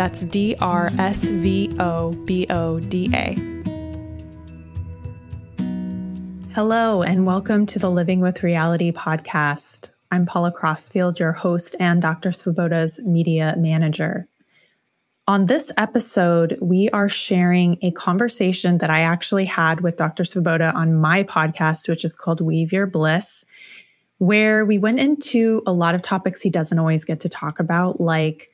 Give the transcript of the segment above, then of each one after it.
That's D-R-S-V-O-B-O-D-A. Hello, and welcome to the Living with Reality podcast. I'm Paula Crossfield, your host and Dr. Svoboda's media manager. On this episode, we are sharing a conversation that I actually had with Dr. Svoboda on my podcast, which is called Weave Your Bliss, where we went into a lot of topics he doesn't always get to talk about, like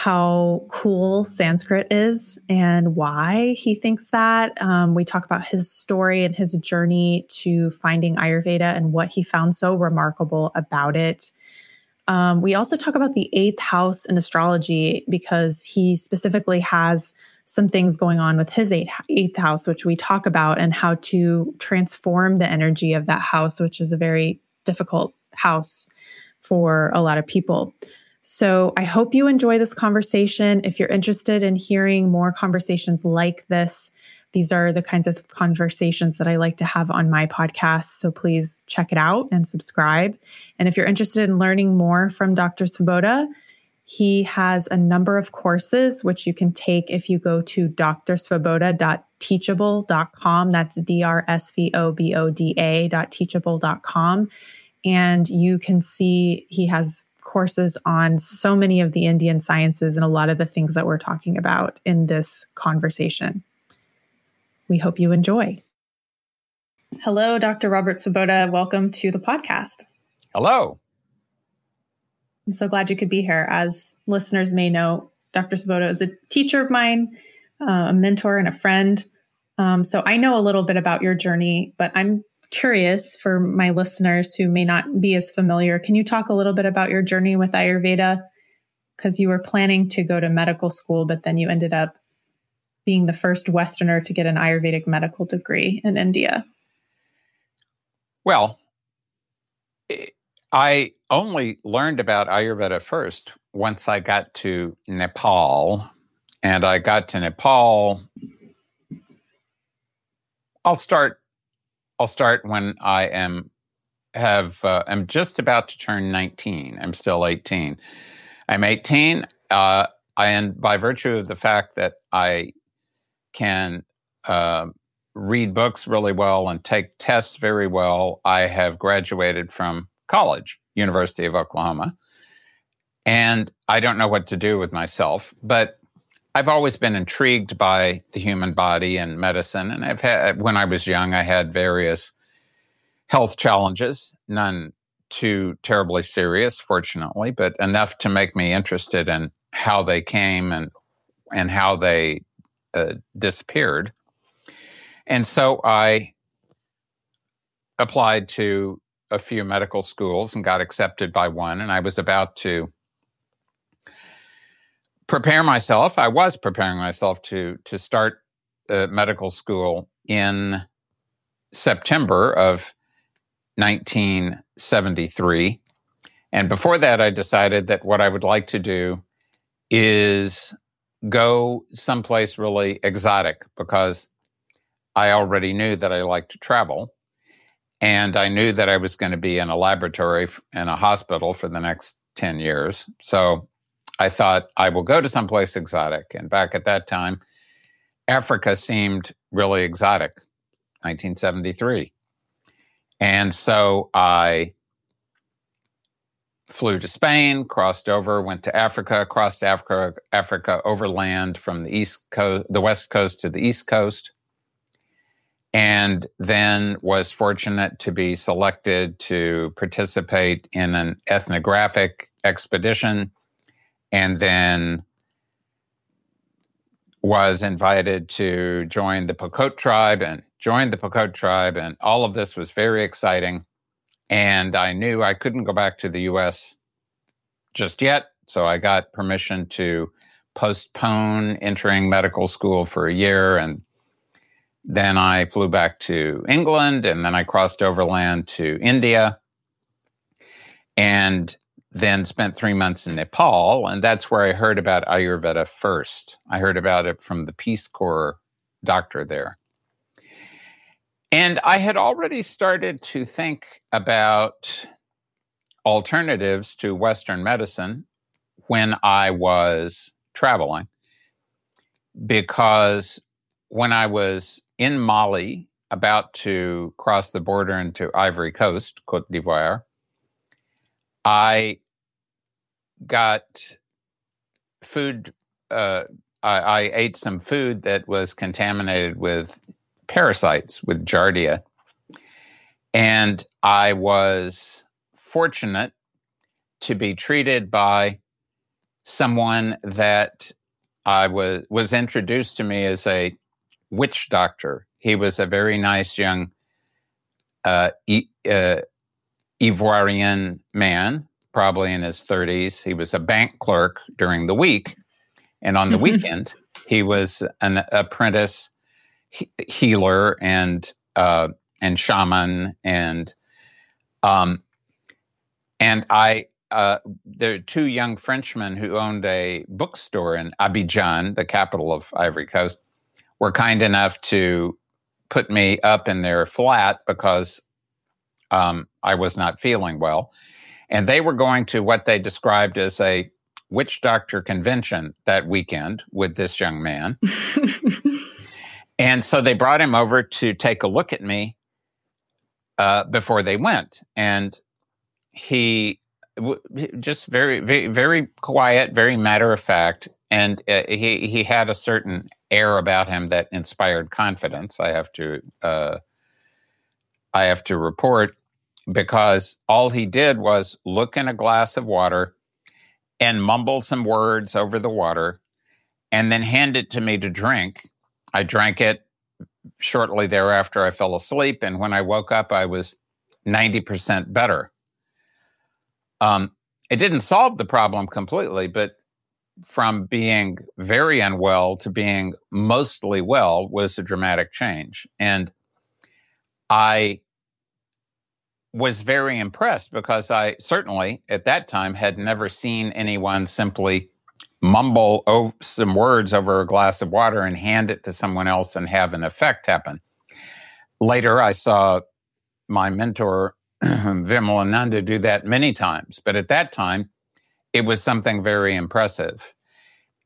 how cool Sanskrit is and why he thinks that. Um, we talk about his story and his journey to finding Ayurveda and what he found so remarkable about it. Um, we also talk about the eighth house in astrology because he specifically has some things going on with his eighth, eighth house, which we talk about, and how to transform the energy of that house, which is a very difficult house for a lot of people. So I hope you enjoy this conversation. If you're interested in hearing more conversations like this, these are the kinds of conversations that I like to have on my podcast. So please check it out and subscribe. And if you're interested in learning more from Dr. Svoboda, he has a number of courses which you can take if you go to drsvoboda.teachable.com. That's D R S V O B O D A.teachable.com. And you can see he has courses on so many of the Indian sciences and a lot of the things that we're talking about in this conversation. We hope you enjoy. Hello, Dr. Robert Svoboda. Welcome to the podcast. Hello. I'm so glad you could be here. As listeners may know, Dr. Svoboda is a teacher of mine, uh, a mentor, and a friend. Um, so I know a little bit about your journey, but I'm curious for my listeners who may not be as familiar. Can you talk a little bit about your journey with Ayurveda? Because you were planning to go to medical school, but then you ended up being the first Westerner to get an Ayurvedic medical degree in India? Well, I only learned about Ayurveda first once I got to Nepal. And I got to Nepal. I'll start. I'll start when I am have. Uh, I'm just about to turn 19. I'm still 18. I'm 18. Uh, and by virtue of the fact that I can uh, read books really well and take tests very well. I have graduated from college, University of Oklahoma, and I don't know what to do with myself, but I've always been intrigued by the human body and medicine. And I've had, when I was young, I had various health challenges, none too terribly serious, fortunately, but enough to make me interested in how they came and and how they uh, disappeared. And so I applied to a few medical schools and got accepted by one. And I was about to prepare myself. I was preparing myself to to start uh, medical school in September of 1973. And before that, I decided that what I would like to do is go someplace really exotic because I already knew that I liked to travel. And I knew that I was going to be in a laboratory in a hospital for the next 10 years. So I thought I will go to someplace exotic. And back at that time, Africa seemed really exotic, 1973. And so I flew to Spain, crossed over, went to Africa, crossed Africa, Africa overland from the east coast, the west coast to the east coast, and then was fortunate to be selected to participate in an ethnographic expedition, and then was invited to join the Pokot tribe and joined the Pokot tribe, and all of this was very exciting and I knew I couldn't go back to the US just yet. So I got permission to postpone entering medical school for a year. And then I flew back to England and then I crossed overland to India and then spent three months in Nepal. And that's where I heard about Ayurveda first. I heard about it from the Peace Corps doctor there. And I had already started to think about alternatives to Western medicine when I was traveling, because when I was in Mali, about to cross the border into Ivory Coast, Cote d'Ivoire, I got food. Uh, I, I, ate some food that was contaminated with parasites, with Giardia. And I was fortunate to be treated by someone that I was was introduced to me as a witch doctor. He was a very nice young uh, e- uh, Ivoirian man, probably in his 30s. He was a bank clerk during the week, and on the weekend, he was an apprentice he- healer and uh, and shaman and um, and I uh, there are two young Frenchmen who owned a bookstore in Abidjan, the capital of Ivory Coast, were kind enough to put me up in their flat because um, I was not feeling well. And they were going to what they described as a witch doctor convention that weekend with this young man. and so they brought him over to take a look at me uh, before they went. And he w- just very, very, very quiet, very matter of fact. And uh, he, he had a certain air about him that inspired confidence. I have to, uh, I have to report because all he did was look in a glass of water and mumble some words over the water and then hand it to me to drink. I drank it shortly thereafter. I fell asleep. And when I woke up, I was 90% better. Um, it didn't solve the problem completely, but from being very unwell to being mostly well was a dramatic change. And I was very impressed because I certainly at that time had never seen anyone simply mumble some words over a glass of water and hand it to someone else and have an effect happen. Later, I saw my mentor, Vimalananda, do that many times, but at that time, it was something very impressive.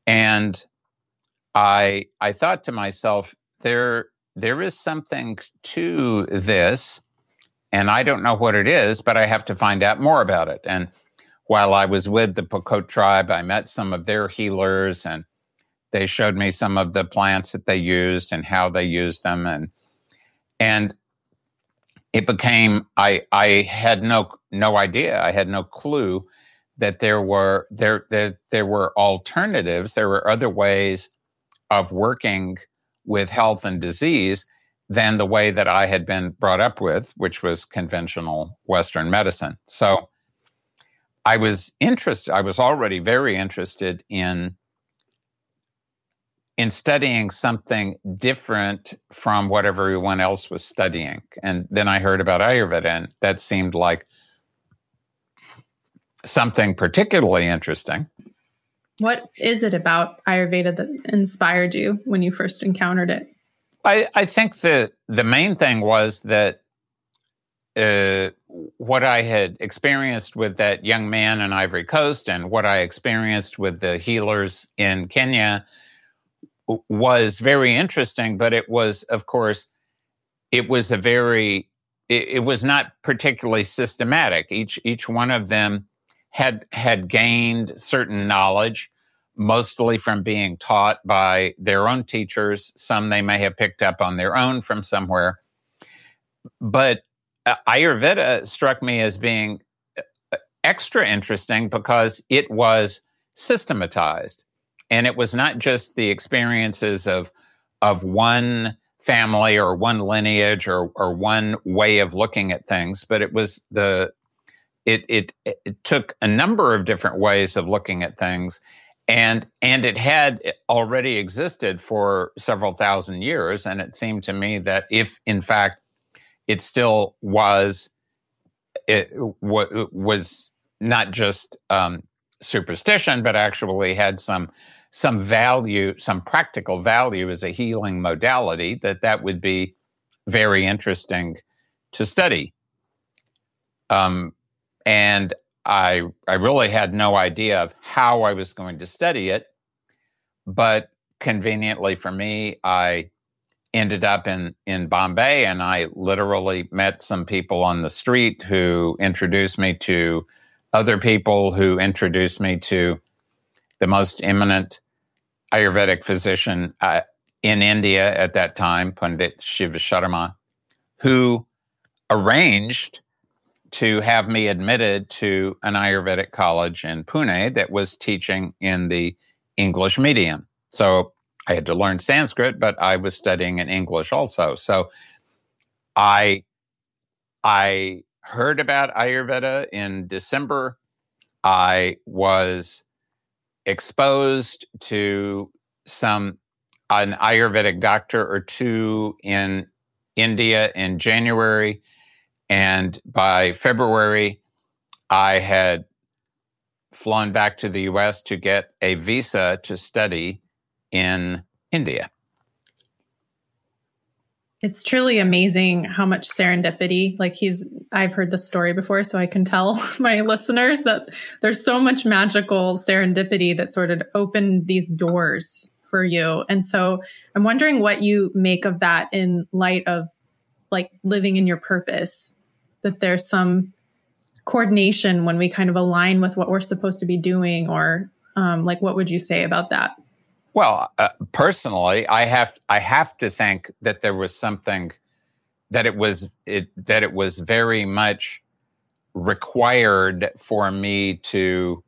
And I, I thought to myself, there, there is something to this and I don't know what it is, but I have to find out more about it. And while I was with the Pokot tribe, I met some of their healers and they showed me some of the plants that they used and how they used them and and it became I I had no no idea. I had no clue that there were there there, there were alternatives, there were other ways of working with health and disease than the way that I had been brought up with, which was conventional Western medicine. So I was interested, I was already very interested in in studying something different from what everyone else was studying. And then I heard about Ayurveda, and that seemed like something particularly interesting. What is it about Ayurveda that inspired you when you first encountered it? I, I think the the main thing was that uh, what I had experienced with that young man in Ivory Coast and what I experienced with the healers in Kenya was very interesting. But it was, of course, it was a very it, it was not particularly systematic. Each each one of them had had gained certain knowledge mostly from being taught by their own teachers. Some they may have picked up on their own from somewhere. But uh, Ayurveda struck me as being uh, extra interesting because it was systematized. And it was not just the experiences of, of one family or one lineage or, or one way of looking at things, but it was the it, it, it took a number of different ways of looking at things and and it had already existed for several thousand years and it seemed to me that if in fact it still was it w- was not just um, superstition but actually had some some value some practical value as a healing modality that that would be very interesting to study. Um, and I I really had no idea of how I was going to study it, but conveniently for me, I ended up in in Bombay, and I literally met some people on the street who introduced me to other people who introduced me to the most eminent Ayurvedic physician uh, in India at that time, Pandit Shiva Sharma, who arranged to have me admitted to an Ayurvedic college in Pune that was teaching in the English medium. So I had to learn Sanskrit, but I was studying in English also. So I I heard about Ayurveda in December. I was exposed to some an Ayurvedic doctor or two in India in January and by February, I had flown back to the US to get a visa to study in India. It's truly amazing how much serendipity, like he's, I've heard the story before, so I can tell my listeners that there's so much magical serendipity that sort of opened these doors for you. And so I'm wondering what you make of that in light of like living in your purpose that there's some coordination when we kind of align with what we're supposed to be doing or um, like what would you say about that? Well uh, personally i have i have to think that there was something that it was it that it was very much required for me to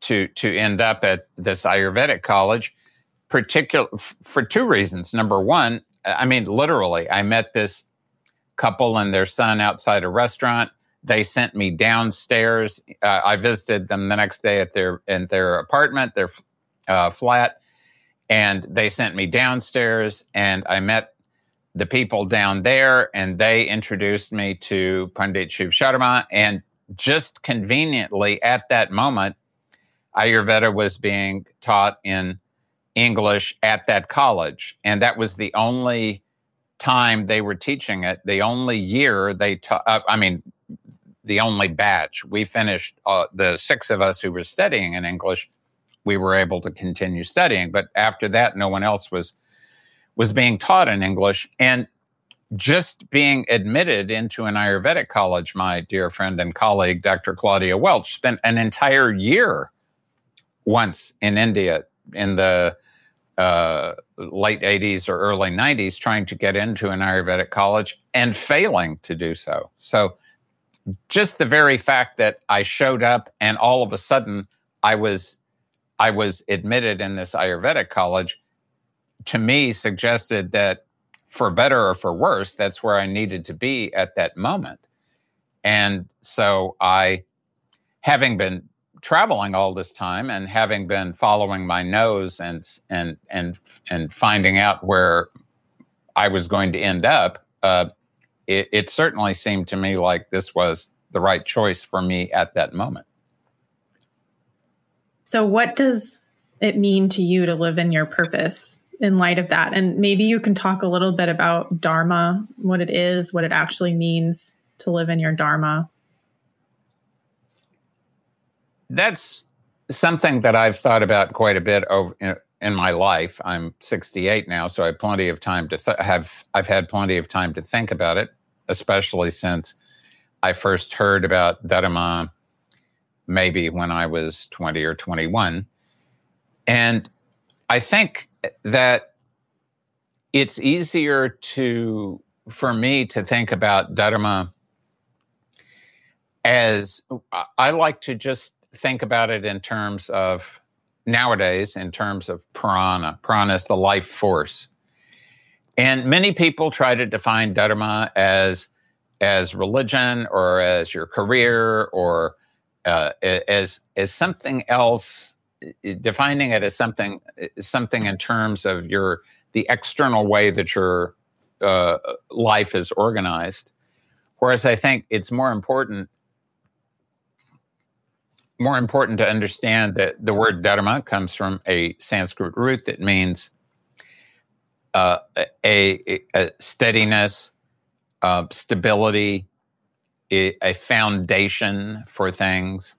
to to end up at this ayurvedic college particular for two reasons. Number one i mean literally i met this couple and their son outside a restaurant. They sent me downstairs. Uh, I visited them the next day at their in their apartment, their uh, flat, and they sent me downstairs. And I met the people down there, and they introduced me to Pandit Shiv Sharma. And just conveniently at that moment, Ayurveda was being taught in English at that college, and that was the only time they were teaching it, the only year they taught, uh, I mean, the only batch, we finished, uh, the six of us who were studying in English, we were able to continue studying. But after that, no one else was was being taught in English. And just being admitted into an Ayurvedic college, my dear friend and colleague, Dr. Claudia Welch, spent an entire year once in India in the uh, late 80s or early 90s trying to get into an Ayurvedic college and failing to do so. So, just the very fact that I showed up and all of a sudden I was I was admitted in this Ayurvedic college to me suggested that for better or for worse that's where I needed to be at that moment. And so I having been traveling all this time and having been following my nose and and and and finding out where I was going to end up, uh, it, it certainly seemed to me like this was the right choice for me at that moment. So, what does it mean to you to live in your purpose in light of that? And maybe you can talk a little bit about Dharma, what it is, what it actually means to live in your Dharma that's something that I've thought about quite a bit over in, in my life. I'm 68 now, so I have plenty of time to th- have. I've had plenty of time to think about it, especially since I first heard about Dharma maybe when I was 20 or 21, and I think that it's easier to for me to think about Dharma as I like to just think about it in terms of nowadays, in terms of prana. Prana is the life force. And many people try to define dharma as as religion or as your career or uh, as as something else defining it as something something in terms of your the external way that your uh, life is organized. Whereas I think it's more important more important to understand that the word dharma comes from a Sanskrit root that means uh, a, a, steadiness, uh, stability, a, foundation for things.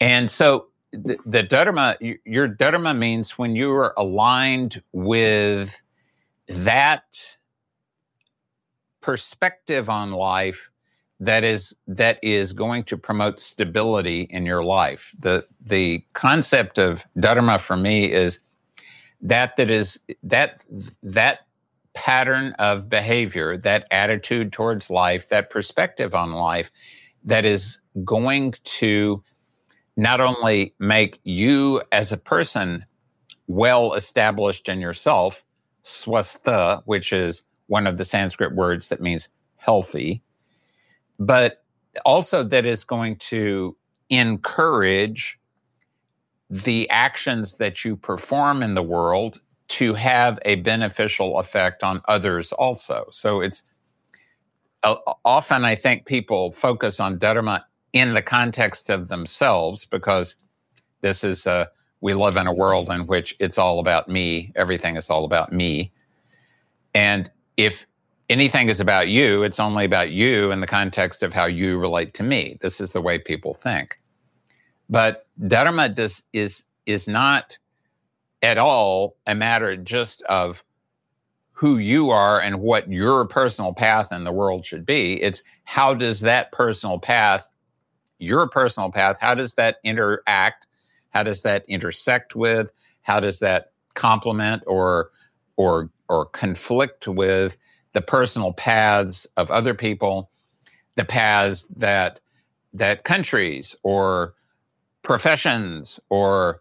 And so the, the dharma, your dharma means when you are aligned with that perspective on life that is that is going to promote stability in your life. The the concept of dharma for me is that that is that that pattern of behavior, that attitude towards life, that perspective on life that is going to not only make you as a person well established in yourself, swastha, which is one of the Sanskrit words that means healthy, but also that is going to encourage the actions that you perform in the world to have a beneficial effect on others also. So it's uh, often I think people focus on dharma in the context of themselves because this is a we live in a world in which it's all about me, everything is all about me. And if anything is about you, it's only about you in the context of how you relate to me. This is the way people think. But dharma does, is, is not at all a matter just of who you are and what your personal path in the world should be. It's how does that personal path, your personal path, how does that interact? How does that intersect with? How does that complement or or or conflict with the personal paths of other people, the paths that that countries or professions or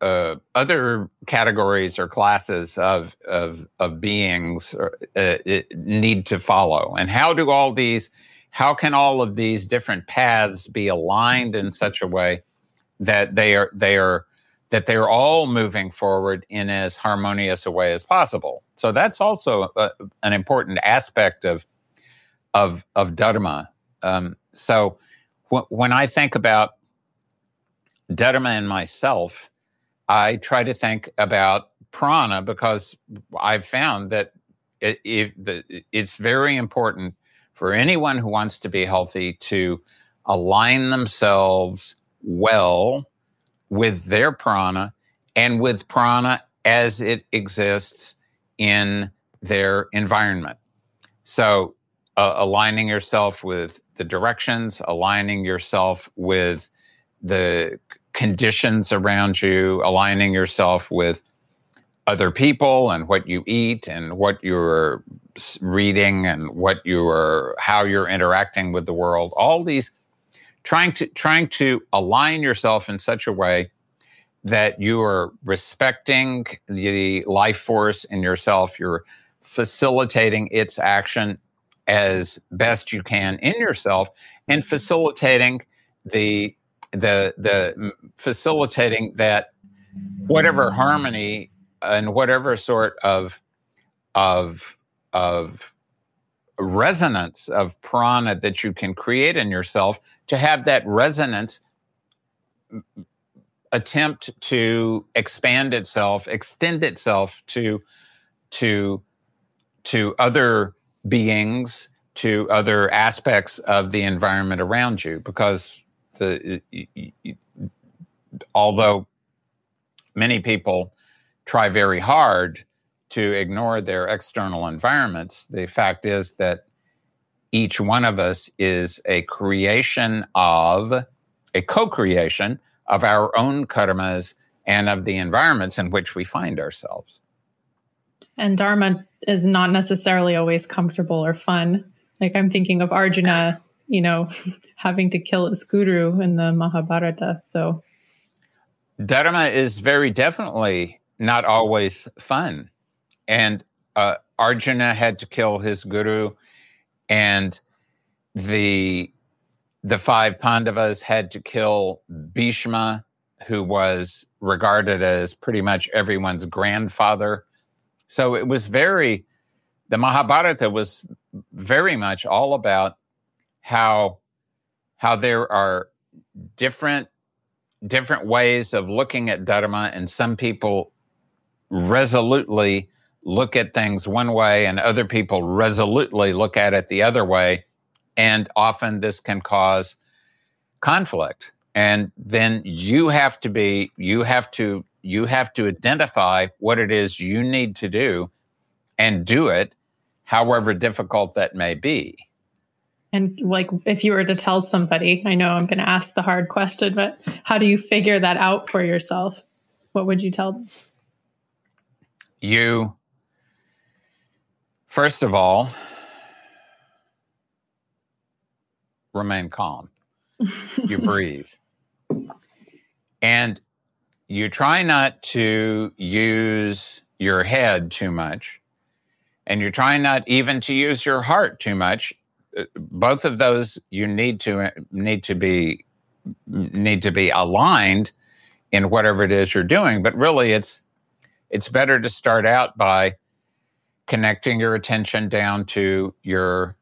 uh, other categories or classes of of, of beings uh, need to follow, and how do all these, how can all of these different paths be aligned in such a way that they are they are that they're all moving forward in as harmonious a way as possible. So that's also a, an important aspect of of of dharma. Um, so when I think about dharma and myself, I try to think about prana because I've found that it, it's very important for anyone who wants to be healthy to align themselves well with their prana and with prana as it exists in their environment. So, uh, aligning yourself with the directions, aligning yourself with the conditions around you, aligning yourself with other people and what you eat and what you're reading and what you're how you're interacting with the world all these trying to trying to align yourself in such a way that you are respecting the life force in yourself. You're facilitating its action as best you can in yourself and facilitating the the the facilitating that whatever harmony and whatever sort of of of resonance of prana that you can create in yourself to have that resonance attempt to expand itself extend itself to to to other beings to other aspects of the environment around you because the although many people try very hard to ignore their external environments, the fact is that each one of us is a creation of, a co creation of our own karmas and of the environments in which we find ourselves. And Dharma is not necessarily always comfortable or fun. Like I'm thinking of Arjuna, you know, having to kill his guru in the Mahabharata. So Dharma is very definitely not always fun and uh, Arjuna had to kill his guru, and the the five Pandavas had to kill Bhishma, who was regarded as pretty much everyone's grandfather. So it was very, the Mahabharata was very much all about how how there are different different ways of looking at dharma and some people resolutely look at things one way and other people resolutely look at it the other way. And often this can cause conflict. And then you have to be you have to you have to identify what it is you need to do and do it however difficult that may be. And like if you were to tell somebody i know i'm going to ask the hard question but how do you figure that out for yourself? What would you tell them? You first of all remain calm you breathe and you try not to use your head too much, and you're trying not even to use your heart too much. Uh, both of those you need to need to be need to be aligned in whatever it is you're doing. But really, it's it's better to start out by connecting your attention down to your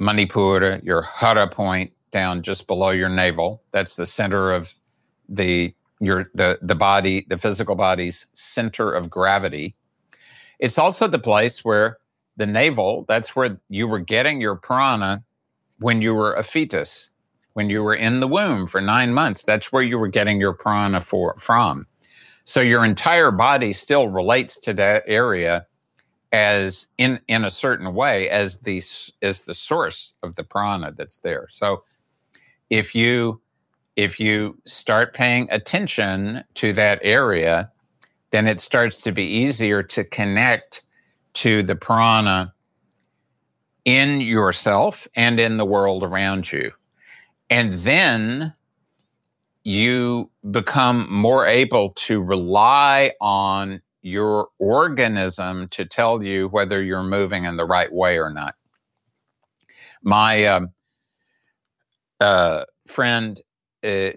manipura, your hara point, down just below your navel. That's the center of the your the the body, the physical body's center of gravity. It's also the place where the navel, that's where you were getting your prana when you were a fetus, when you were in the womb for 9 months. That's where you were getting your prana for from. So your entire body still relates to that area as in in a certain way as the as the source of the prana that's there. So if you if you start paying attention to that area, then it starts to be easier to connect to the prana in yourself and in the world around you. And then you become more able to rely on your organism to tell you whether you're moving in the right way or not. My um, uh, friend, uh,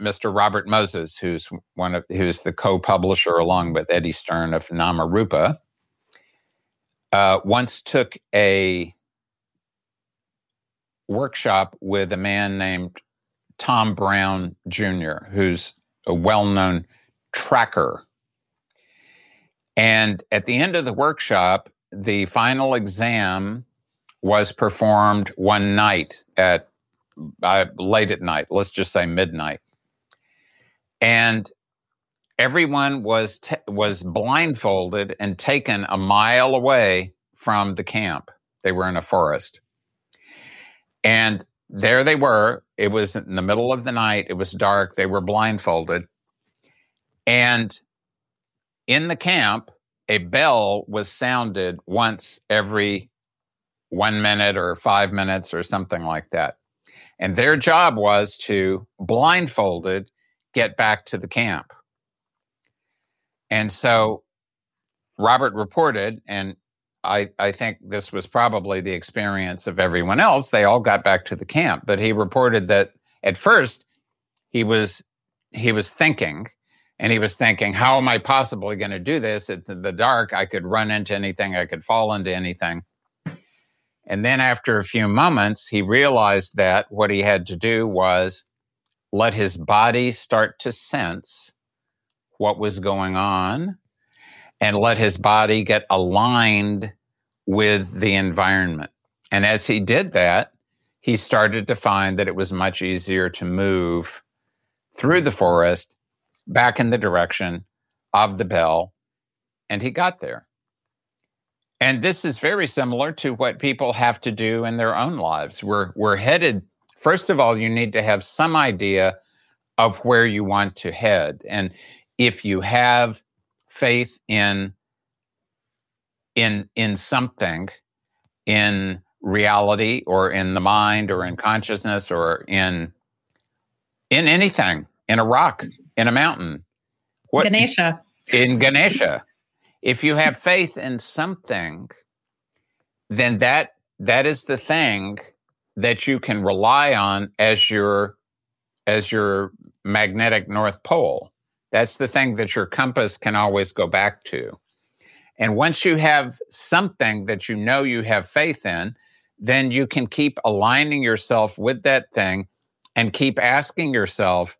Mr. Robert Moses, who's one of who's the co-publisher along with Eddie Stern of Namarupa, uh, once took a workshop with a man named Tom Brown Jr., who's a well-known tracker. And at the end of the workshop, the final exam was performed one night at uh, late at night, let's just say midnight. And everyone was t- was blindfolded and taken a mile away from the camp. They were in a forest. And there they were. It was in the middle of the night. It was dark. They were blindfolded. And in the camp, a bell was sounded once every one minute or five minutes or something like that. And their job was to, blindfolded, get back to the camp. And so Robert reported, and I, I think this was probably the experience of everyone else. They all got back to the camp, but he reported that at first he was he was thinking, and he was thinking, how am I possibly going to do this? It's in the dark. I could run into anything. I could fall into anything. And then after a few moments, he realized that what he had to do was let his body start to sense what was going on and let his body get aligned with the environment. And as he did that, he started to find that it was much easier to move through the forest back in the direction of the bell. And he got there. And this is very similar to what people have to do in their own lives. We're, we're headed, first of all, you need to have some idea of where you want to head. And if you have faith in, in, in something, in reality or in the mind or in consciousness or in, in anything, in a rock, in a mountain. What, Ganesha. In Ganesha if you have faith in something, then that that is the thing that you can rely on as your as your magnetic North Pole. That's the thing that your compass can always go back to. And once you have something that you know you have faith in, then you can keep aligning yourself with that thing and keep asking yourself,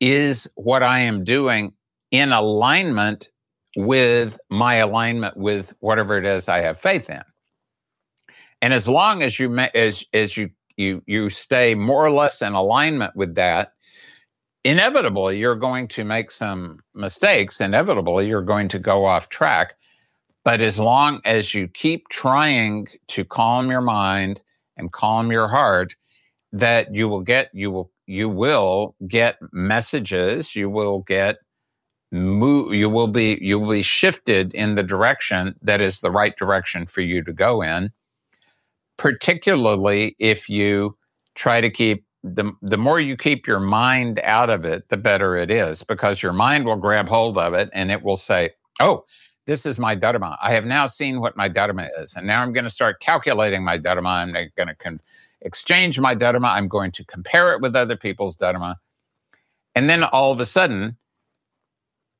is what I am doing in alignment with my alignment with whatever it is I have faith in? And as long as you as as you you you stay more or less in alignment with that, inevitably you're going to make some mistakes. Inevitably you're going to go off track. But as long as you keep trying to calm your mind and calm your heart, that you will get you will you will get messages, you will get move you will be you will be shifted in the direction that is the right direction for you to go in particularly if you try to keep the the more you keep your mind out of it, the better it is because your mind will grab hold of it and it will say, "Oh, this is my dharma. I have now seen what my dharma is, and now I'm going to start calculating my dharma. I'm going to con- exchange my dharma. I'm going to compare it with other people's dharma, and then all of a sudden,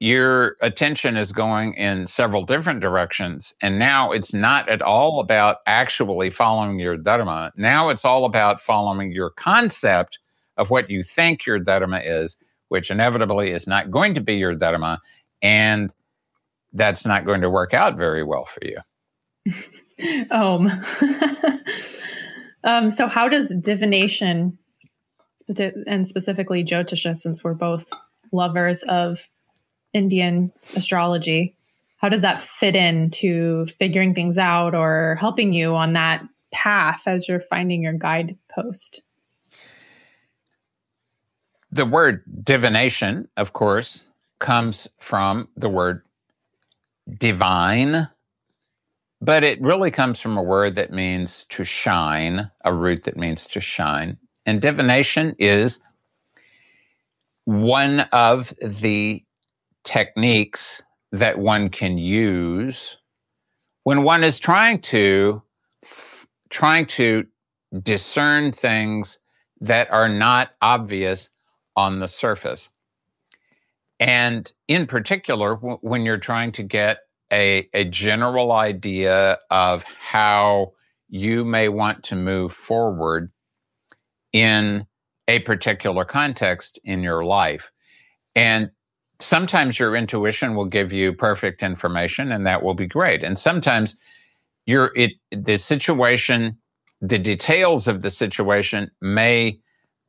your attention is going in several different directions. And now it's not at all about actually following your Dharma. Now it's all about following your concept of what you think your Dharma is, which inevitably is not going to be your Dharma. And that's not going to work out very well for you. um, um, so, how does divination, and specifically Jyotisha, since we're both lovers of Indian astrology. How does that fit into figuring things out or helping you on that path as you're finding your guidepost? The word divination, of course, comes from the word divine, but it really comes from a word that means to shine, a root that means to shine. And divination is one of the techniques that one can use when one is trying to f- trying to discern things that are not obvious on the surface and in particular w- when you're trying to get a, a general idea of how you may want to move forward in a particular context in your life. And sometimes your intuition will give you perfect information and that will be great. And sometimes your it the situation the details of the situation may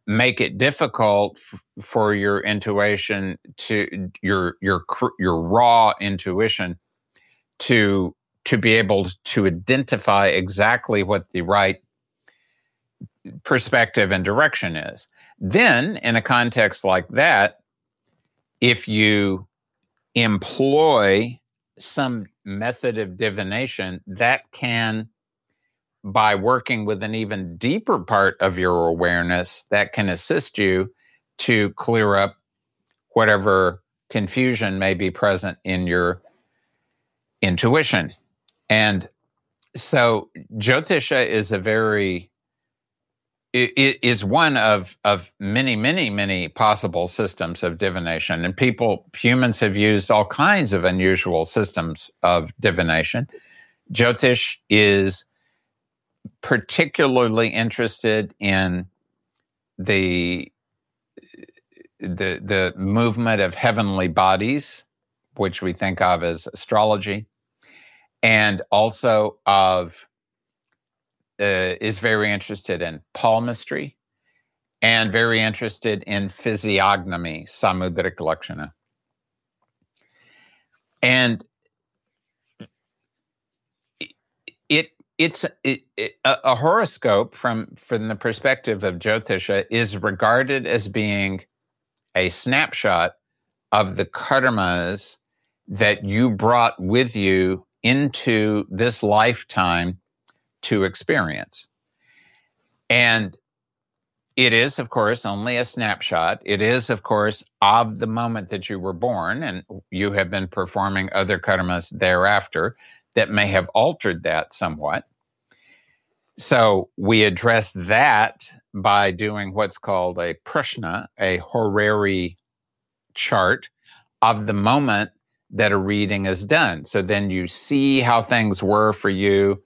make it difficult f- for your intuition to your your your raw intuition to to be able to identify exactly what the right perspective and direction is. Then in a context like that if you employ some method of divination that can by working with an even deeper part of your awareness that can assist you to clear up whatever confusion may be present in your intuition. And so Jyotisha is a very it is one of of many many many possible systems of divination. And people humans have used all kinds of unusual systems of divination. Jyotish is particularly interested in the the the movement of heavenly bodies which we think of as astrology and also of uh, is very interested in palmistry and very interested in physiognomy, samudrik lakshana. And it it's it, it, a, a, horoscope from from the perspective of Jyotisha is regarded as being a snapshot of the karmas that you brought with you into this lifetime to experience. And it is, of course, only a snapshot. It is, of course, of the moment that you were born, and you have been performing other karmas thereafter that may have altered that somewhat. so we address that by doing what's called a prashna, a horary chart of the moment that a reading is done. So then you see how things were for you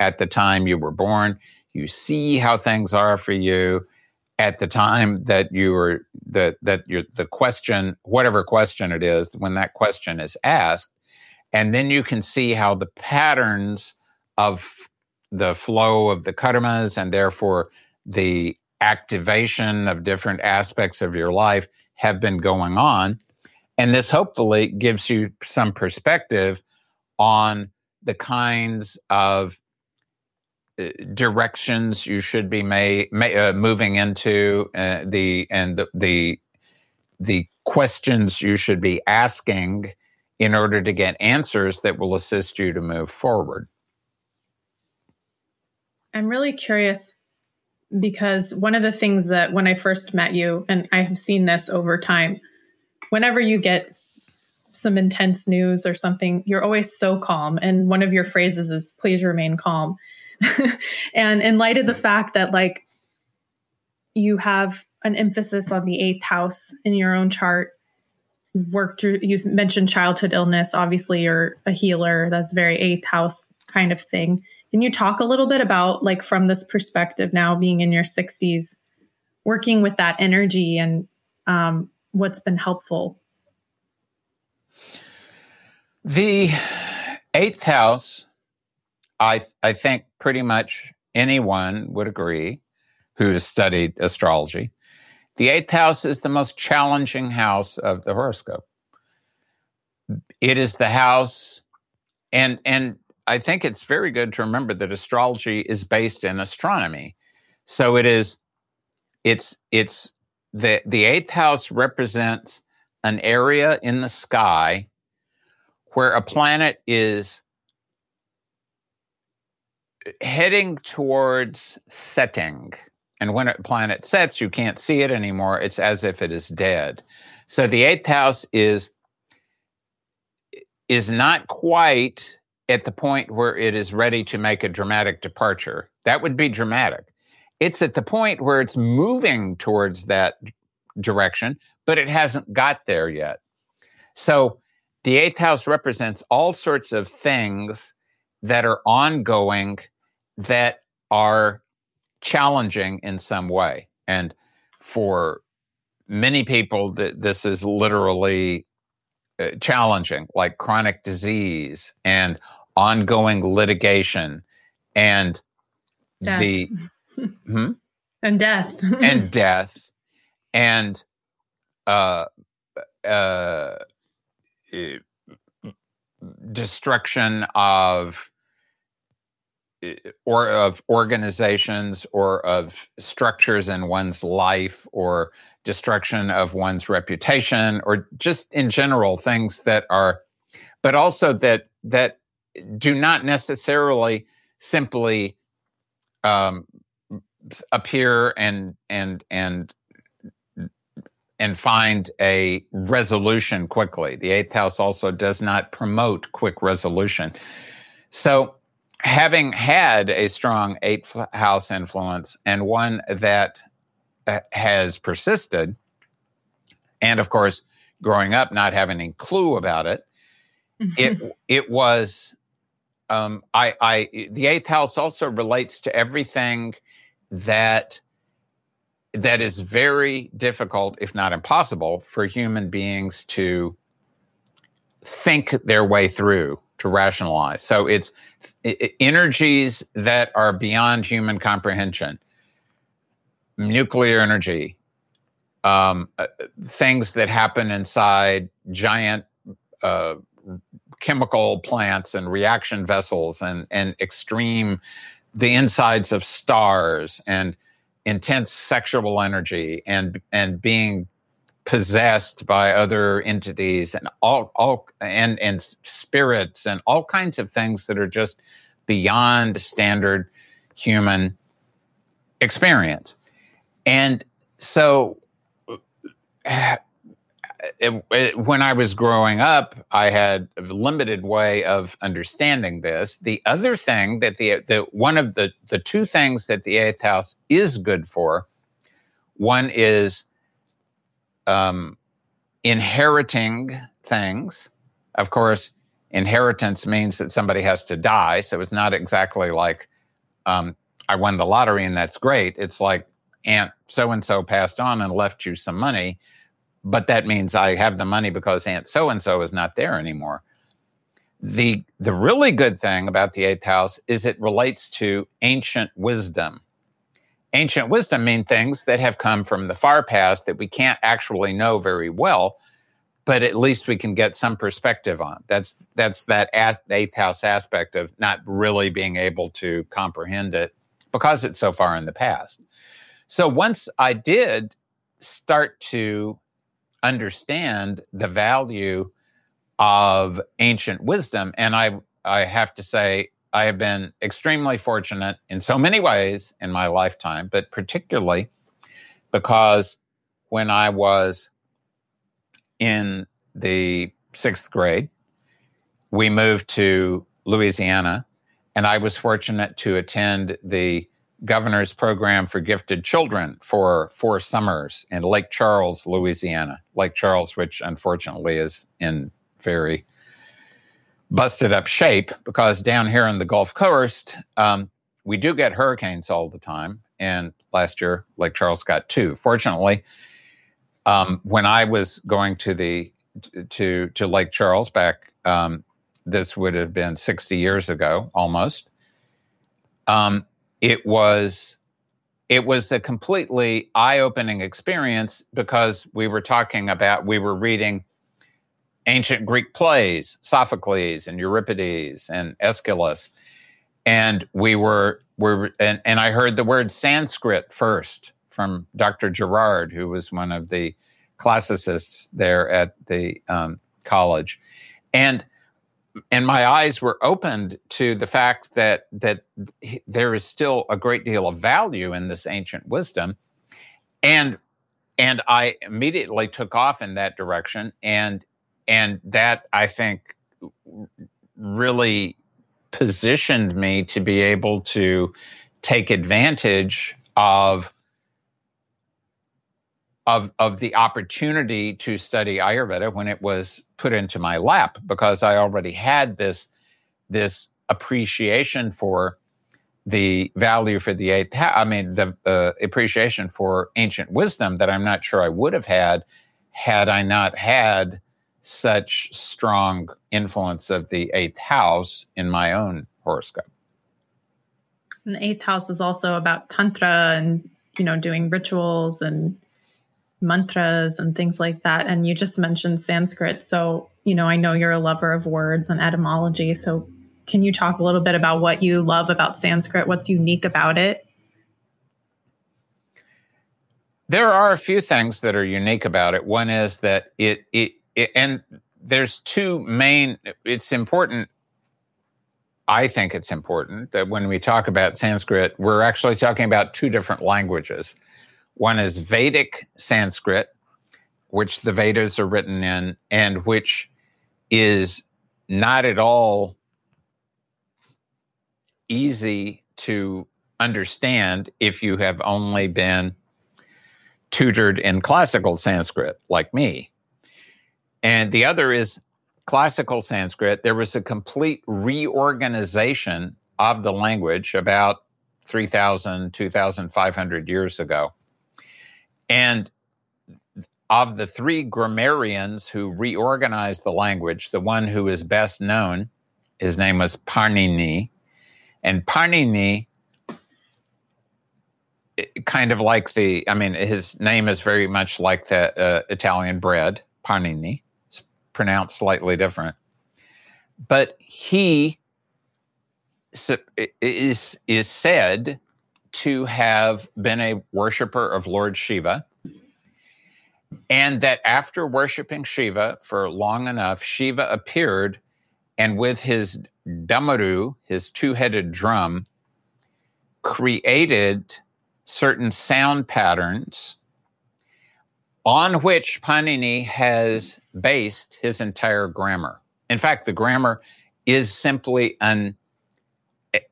at the time you were born. You see how things are for you at the time that you were that that you the question, whatever question it is, when that question is asked, and then you can see how the patterns of the flow of the karmas and therefore the activation of different aspects of your life have been going on. And this hopefully gives you some perspective on the kinds of uh, directions you should be may, may, uh, moving into uh, the and the, the the questions you should be asking in order to get answers that will assist you to move forward. I'm really curious because one of the things that when I first met you, and I have seen this over time, whenever you get some intense news or something, you're always so calm. And one of your phrases is, please remain calm. and in light of the fact that, like, you have an emphasis on the eighth house in your own chart, worked through, you mentioned childhood illness. Obviously, you're a healer. That's very eighth house kind of thing. Can you talk a little bit about, like, from this perspective now being in your 60s, working with that energy and um, what's been helpful? The eighth house, I, I think pretty much anyone would agree who has studied astrology. The eighth house is the most challenging house of the horoscope. It is the house, and and I think it's very good to remember that astrology is based in astronomy. So it is it's it's the the eighth house represents an area in the sky where a planet is heading towards setting. And when a planet sets, you can't see it anymore. It's as if it is dead. So the eighth house is is not quite at the point where it is ready to make a dramatic departure. That would be dramatic. It's at the point where it's moving towards that direction, but it hasn't got there yet. So the eighth house represents all sorts of things that are ongoing that are challenging in some way. And for many people, th- this is literally uh, challenging, like chronic disease and ongoing litigation and death. the hmm? and death and death and uh, uh, destruction of or of organizations or of structures in one's life or destruction of one's reputation or just in general things that are but also that that do not necessarily simply um, appear and and and and find a resolution quickly. The eighth house also does not promote quick resolution. So, having had a strong eighth house influence and one that uh, has persisted, and of course, growing up not having any clue about it, it it was um, I, I, the eighth house also relates to everything that that is very difficult, if not impossible, for human beings to think their way through to rationalize. So it's it, energies that are beyond human comprehension, nuclear energy, um, uh, things that happen inside giant uh, chemical plants and reaction vessels and, and extreme, the insides of stars and intense sexual energy and, and being possessed by other entities and all, all and, and spirits and all kinds of things that are just beyond standard human experience. And so uh, it, it, when I was growing up, I had a limited way of understanding this. The other thing that the, the one of the the two things that the eighth house is good for, one is um, inheriting things. Of course, inheritance means that somebody has to die, so it's not exactly like um, I won the lottery and that's great. It's like Aunt so and so passed on and left you some money but that means I have the money because Aunt so and so is not there anymore. The the really good thing about the eighth house is it relates to ancient wisdom. Ancient wisdom mean things that have come from the far past that we can't actually know very well, but at least we can get some perspective on. That's that's that as, eighth house aspect of not really being able to comprehend it because it's so far in the past. So once I did start to understand the value of ancient wisdom. And I, I have to say, I have been extremely fortunate in so many ways in my lifetime, but particularly because when I was in the sixth grade, we moved to Louisiana, and I was fortunate to attend the governor's program for gifted children for four summers in Lake Charles, Louisiana. Lake Charles, which unfortunately is in very busted up shape because down here in the Gulf Coast, um, we do get hurricanes all the time. And last year, Lake Charles got two. Fortunately, um, when I was going to the to to Lake Charles back, um, this would have been sixty years ago, almost. Um, it was it was a completely eye-opening experience because we were talking about we were reading ancient greek plays sophocles and euripides and aeschylus and we were were and, and i heard the word sanskrit first from dr gerard who was one of the classicists there at the um, college. And and my eyes were opened to the fact that that there is still a great deal of value in this ancient wisdom. And and i immediately took off in that direction and and that i think really positioned me to be able to take advantage of of of the opportunity to study ayurveda when it was put into my lap because I already had this this appreciation for the value for the eighth I mean the uh, appreciation for ancient wisdom that I'm not sure I would have had had I not had such strong influence of the eighth house in my own horoscope. And the eighth house is also about tantra and you know doing rituals and mantras and things like that. And you just mentioned Sanskrit. So, you know, I know you're a lover of words and etymology. So, can you talk a little bit about what you love about Sanskrit? What's unique about it? There are a few things that are unique about it. One is that it, it, it and there's two main, it's important I think it's important that when we talk about Sanskrit, we're actually talking about two different languages. One is Vedic Sanskrit, which the Vedas are written in, and which is not at all easy to understand if you have only been tutored in classical Sanskrit, like me. And the other is classical Sanskrit. There was a complete reorganization of the language about 3,000, 2,500 years ago. And of the three grammarians who reorganized the language, the one who is best known, his name was Panini. And Panini, kind of like the, I mean, his name is very much like the uh, Italian bread, Panini. It's pronounced slightly different. But he is, is said to have been a worshiper of Lord Shiva. And that after worshiping Shiva for long enough, Shiva appeared and with his damaru, his two headed drum, created certain sound patterns on which Panini has based his entire grammar. In fact, the grammar is simply an,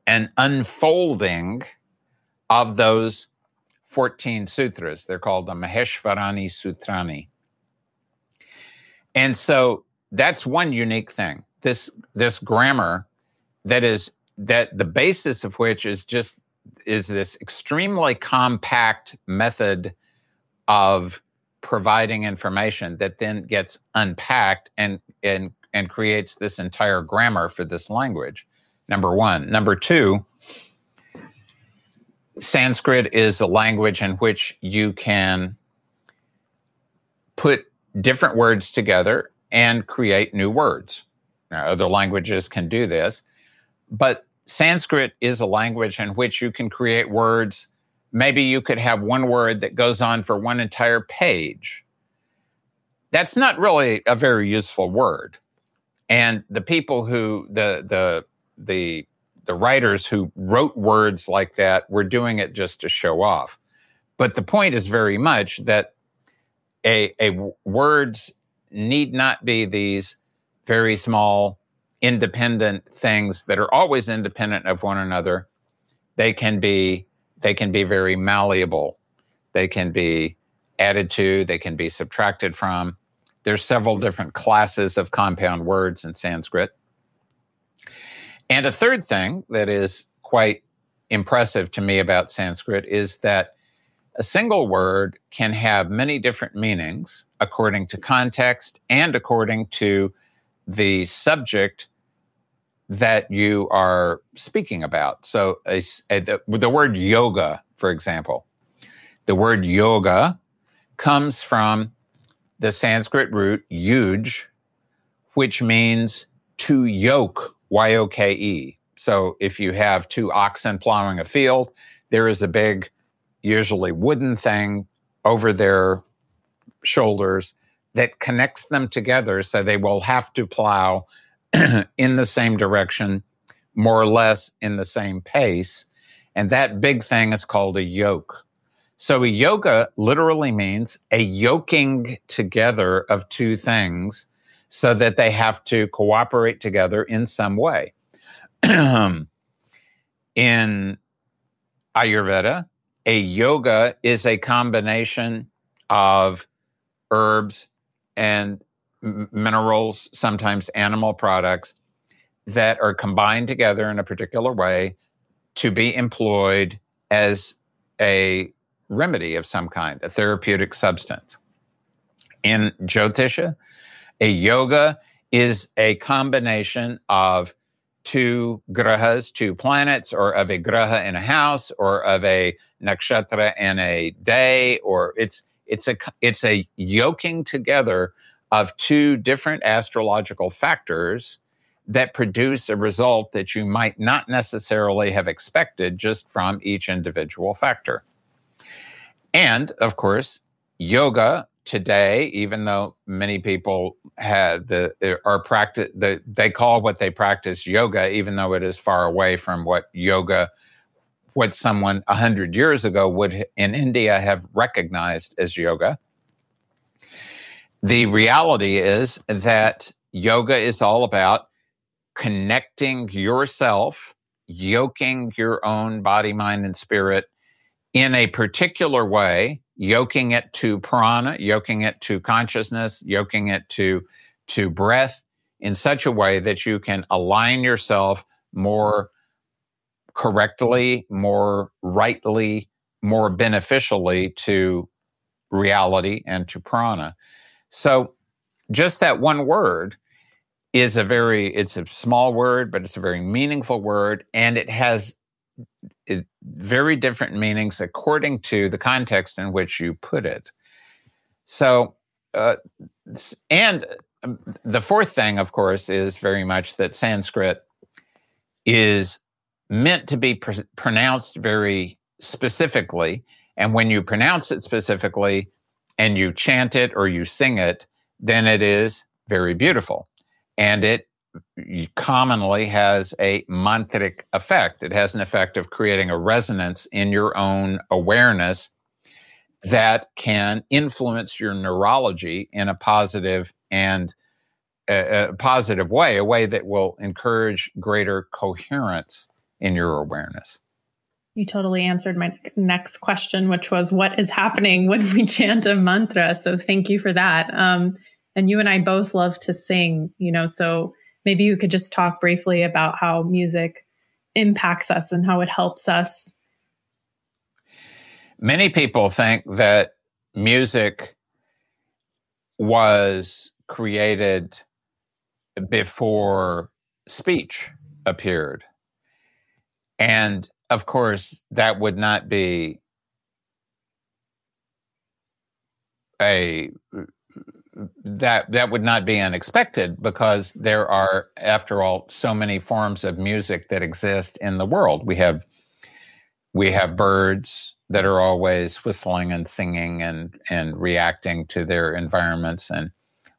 an unfolding of those 14 sutras. They're called the Maheshvarani Sutrani. And so that's one unique thing. This this grammar that is that the basis of which is just is this extremely compact method of providing information that then gets unpacked and and and creates this entire grammar for this language. Number 1, number 2, Sanskrit is a language in which you can put different words together and create new words. Now, other languages can do this, but Sanskrit is a language in which you can create words. Maybe you could have one word that goes on for one entire page. That's not really a very useful word. And the people who the the the the writers who wrote words like that were doing it just to show off. But the point is very much that a, a words need not be these very small, independent things that are always independent of one another. They can be they can be very malleable. They can be added to. They can be subtracted from. There's several different classes of compound words in Sanskrit. And a third thing that is quite impressive to me about Sanskrit is that a single word can have many different meanings according to context and according to the subject that you are speaking about. So, a, a, the, the word yoga, for example, the word yoga comes from the Sanskrit root yuj, which means to yoke, Y O K E. So, if you have two oxen plowing a field, there is a big usually wooden thing over their shoulders that connects them together so they will have to plow in the same direction, more or less in the same pace. And that big thing is called a yoke. So a yoga literally means a yoking together of two things so that they have to cooperate together in some way. in Ayurveda, a yoga is a combination of herbs and minerals, sometimes animal products that are combined together in a particular way to be employed as a remedy of some kind, a therapeutic substance. In Jyotisha, a yoga is a combination of two grahas, two planets, or of a graha in a house, or of a nakshatra in a day, or it's it's a it's a yoking together of two different astrological factors that produce a result that you might not necessarily have expected just from each individual factor. And of course, yoga today, even though many people have the uh, are practice the, they call what they practice yoga, even though it is far away from what yoga, what someone a hundred years ago would in India have recognized as yoga. The reality is that yoga is all about connecting yourself, yoking your own body, mind, and spirit in a particular way yoking it to prana, yoking it to consciousness, yoking it to, to breath in such a way that you can align yourself more correctly, more rightly, more beneficially to reality and to prana. So just that one word is a very it's a small word but it's a very meaningful word and it has very different meanings according to the context in which you put it. So, uh, and um, the fourth thing, of course, is very much that Sanskrit is meant to be pr- pronounced very specifically. And when you pronounce it specifically and you chant it or you sing it, then it is very beautiful. And it commonly has a mantric effect. It has an effect of creating a resonance in your own awareness that can influence your neurology in a positive and a, a positive way, a way that will encourage greater coherence in your awareness. You totally answered my next question, which was what is happening when we chant a mantra. So thank you for that. Um, and you and I both love to sing, you know, so maybe you could just talk briefly about how music impacts us and how it helps us. Many people think that music was created before speech appeared. And of course, that would not be a that that would not be unexpected because there are after all so many forms of music that exist in the world. We have we have birds that are always whistling and singing and and reacting to their environments. And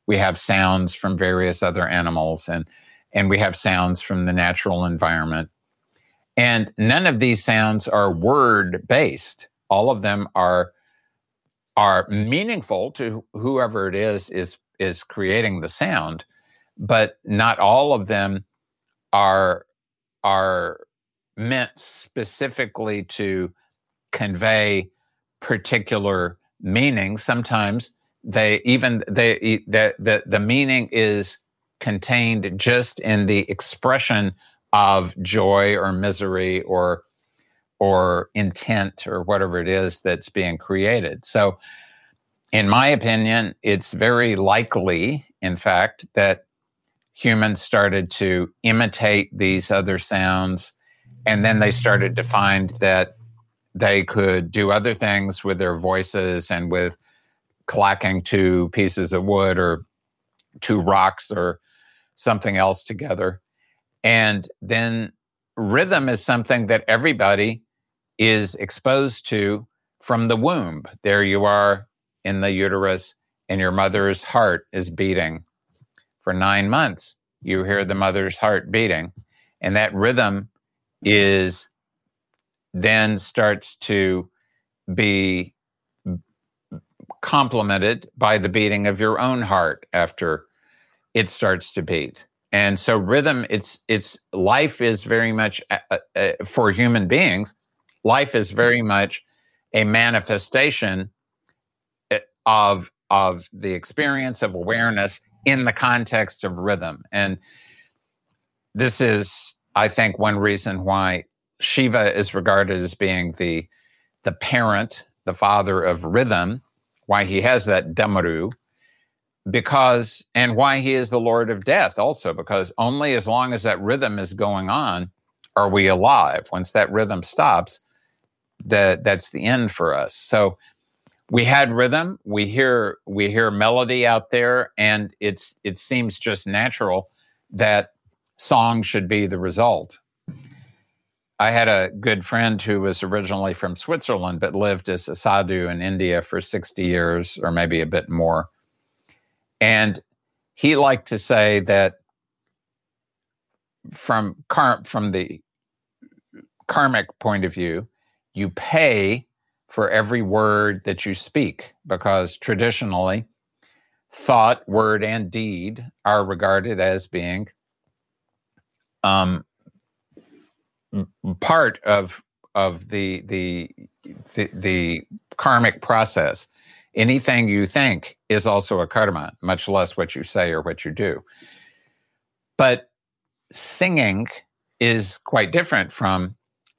we have sounds from various other animals and and we have sounds from the natural environment. And none of these sounds are word based all of them are are meaningful to whoever it is is is creating the sound but not all of them are are meant specifically to convey particular meaning. Sometimes they even they the, the the meaning is contained just in the expression of joy or misery or or intent or whatever it is that's being created. So, in my opinion, it's very likely, in fact, that humans started to imitate these other sounds and then they started to find that they could do other things with their voices and with clacking two pieces of wood or two rocks or something else together. And then rhythm is something that everybody is exposed to from the womb. There you are in the uterus, and your mother's heart is beating. For nine months, you hear the mother's heart beating, and that rhythm is then starts to be complemented by the beating of your own heart after it starts to beat. And so rhythm it's it's life is very much uh, uh, for human beings life is very much a manifestation eh, of of the experience of awareness in the context of rhythm. And this is i think one reason why shiva is regarded as being the the parent the father of rhythm why he has that damaru because and why he is the lord of death also because only as long as that rhythm is going on are we alive. Once that rhythm stops that that's the end for us. So we had rhythm, we hear we hear melody out there, and it's it seems just natural that song should be the result. I had a good friend who was originally from Switzerland but lived as a sadhu in India for 60 years or maybe a bit more. And he liked to say that from from the karmic point of view, you pay for every word that you speak because traditionally thought, word, and deed are regarded as being um, part of of the, the the the karmic process. Anything you think is also a karma, much less what you say or what you do. But singing is quite different from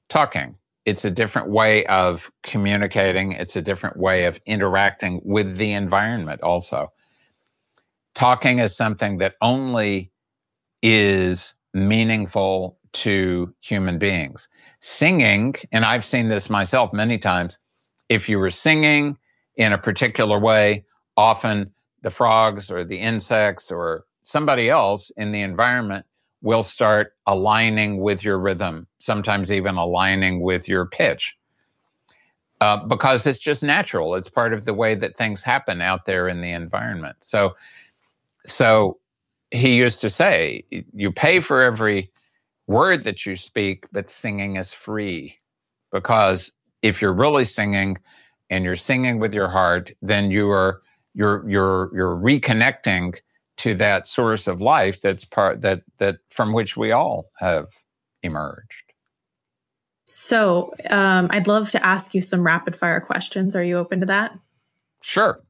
talking it's a different way of communicating it's a different way of interacting with the environment also. Talking is something that only is meaningful to human beings. Singing and i've seen this myself many times if you were singing in a particular way often the frogs or the insects or somebody else in the environment will start aligning with your rhythm, sometimes even aligning with your pitch. Uh, because it's just natural. It's part of the way that things happen out there in the environment. So, so he used to say, "You pay for every word that you speak, but singing is free." Because if you're really singing, and you're singing with your heart, then you are you're you're you're reconnecting to that source of life that's part that that from which we all have emerged. So, um, I'd love to ask you some rapid fire questions. Are you open to that? Sure.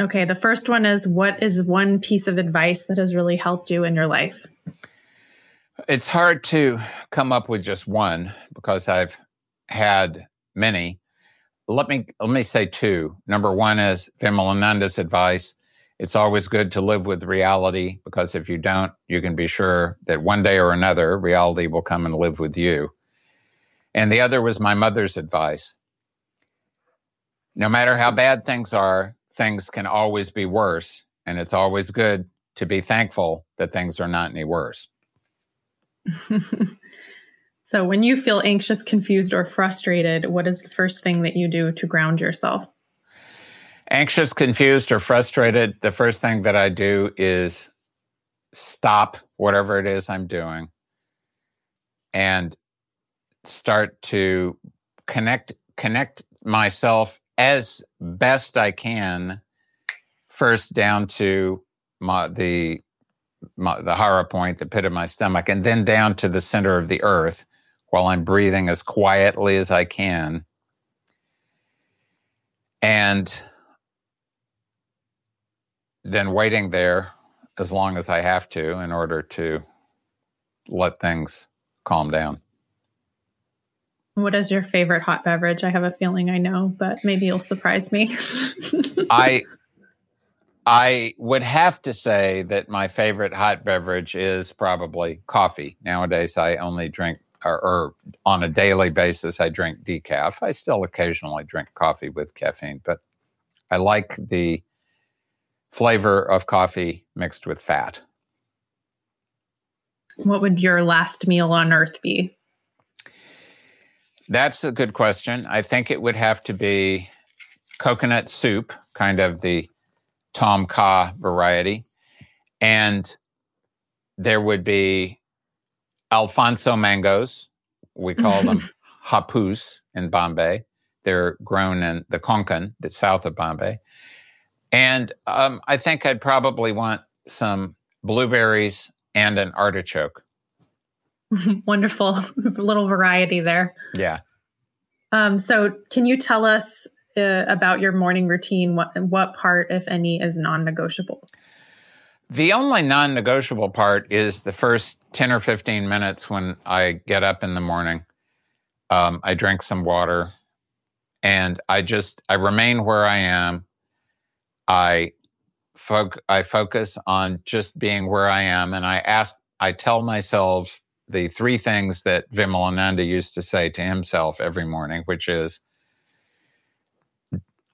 Okay, the first one is what is one piece of advice that has really helped you in your life? It's hard to come up with just one because I've had many. Let me let me say two. Number one is Vimalananda's advice. It's always good to live with reality because if you don't, you can be sure that one day or another reality will come and live with you. And the other was my mother's advice. No matter how bad things are, things can always be worse. And it's always good to be thankful that things are not any worse. so, when you feel anxious, confused, or frustrated, what is the first thing that you do to ground yourself? Anxious, confused, or frustrated, the first thing that I do is stop whatever it is I'm doing and start to connect connect myself as best I can, first down to my, the my, the hara point, the pit of my stomach, and then down to the center of the earth, while I'm breathing as quietly as I can, and then waiting there as long as I have to in order to let things calm down. What is your favorite hot beverage? I have a feeling I know, but maybe you'll surprise me. I I would have to say that my favorite hot beverage is probably coffee. Nowadays, I only drink, or, or, on a daily basis, I drink decaf. I still occasionally drink coffee with caffeine, but I like the flavor of coffee mixed with fat. What would your last meal on earth be? That's a good question. I think it would have to be coconut soup, kind of the Tom Kha variety. And there would be Alphonso mangoes. We call them hapus in Bombay. They're grown in the Konkan, the south of Bombay. And um, I think I'd probably want some blueberries and an artichoke. Wonderful little variety there. Yeah. Um, so, can you tell us uh, about your morning routine? What what part, if any, is non-negotiable? The only non-negotiable part is the first ten or fifteen minutes when I get up in the morning. Um, I drink some water, and I just I remain where I am. I I focus on just being where I am, and I ask. I tell myself the three things that Vimalananda used to say to himself every morning, which is,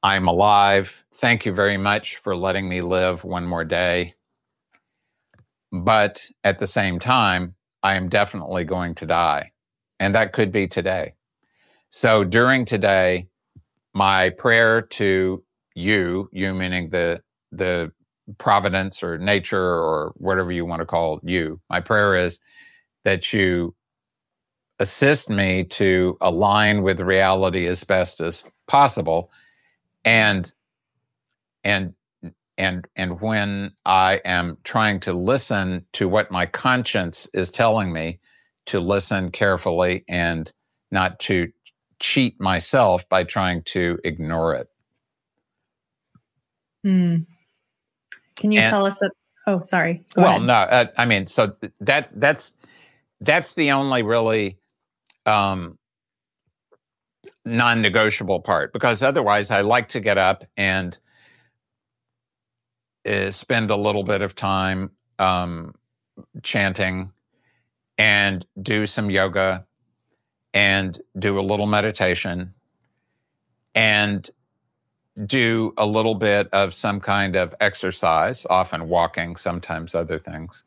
I'm alive. Thank you very much for letting me live one more day. But at the same time, I am definitely going to die. And that could be today. So during today, my prayer to you, you meaning the the providence or nature or whatever you want to call you, my prayer is that you assist me to align with reality as best as possible and and and and when i am trying to listen to what my conscience is telling me to listen carefully and not to cheat myself by trying to ignore it mm. can you and, tell us a, oh sorry Go well ahead. no uh, i mean so that that's that's the only really um, non-negotiable part because otherwise I like to get up and uh, spend a little bit of time um, chanting and do some yoga and do a little meditation and do a little bit of some kind of exercise, often walking, sometimes other things